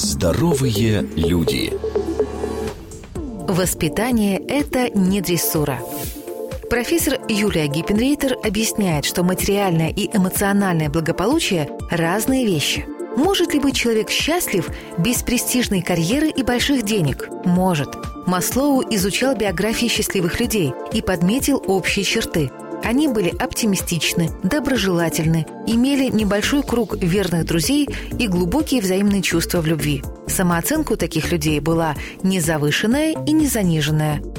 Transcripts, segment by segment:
Здоровые люди. Воспитание – это не дрессура. Профессор Юлия Гиппенрейтер объясняет, что материальное и эмоциональное благополучие – разные вещи. Может ли быть человек счастлив без престижной карьеры и больших денег? Может. Маслоу изучал биографии счастливых людей и подметил общие черты – они были оптимистичны, доброжелательны, имели небольшой круг верных друзей и глубокие взаимные чувства в любви. Самооценка у таких людей была не завышенная и не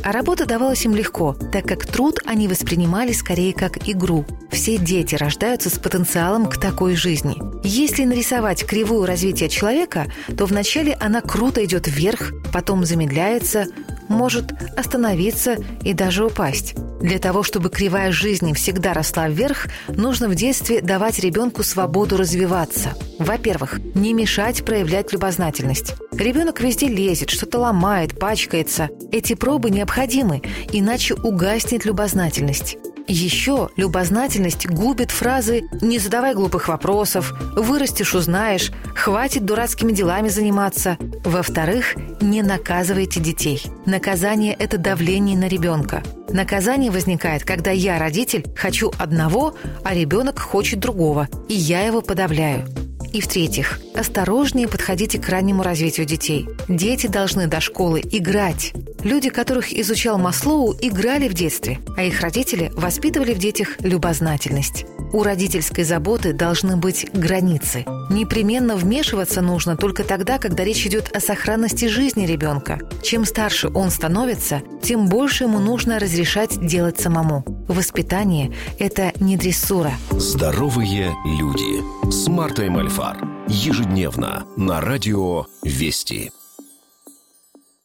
а работа давалась им легко, так как труд они воспринимали скорее как игру. Все дети рождаются с потенциалом к такой жизни. Если нарисовать кривую развития человека, то вначале она круто идет вверх, потом замедляется, может остановиться и даже упасть. Для того, чтобы кривая жизни всегда росла вверх, нужно в детстве давать ребенку свободу развиваться. Во-первых, не мешать проявлять любознательность. Ребенок везде лезет, что-то ломает, пачкается. Эти пробы необходимы, иначе угаснет любознательность. Еще любознательность губит фразы «не задавай глупых вопросов», «вырастешь, узнаешь», «хватит дурацкими делами заниматься». Во-вторых, не наказывайте детей. Наказание – это давление на ребенка. Наказание возникает, когда я, родитель, хочу одного, а ребенок хочет другого, и я его подавляю. И в-третьих, осторожнее подходите к раннему развитию детей. Дети должны до школы играть. Люди, которых изучал Маслоу, играли в детстве, а их родители воспитывали в детях любознательность. У родительской заботы должны быть границы. Непременно вмешиваться нужно только тогда, когда речь идет о сохранности жизни ребенка. Чем старше он становится, тем больше ему нужно разрешать делать самому. Воспитание – это не дрессура. Здоровые люди. С Мартой Мальфар. Ежедневно на радио «Вести».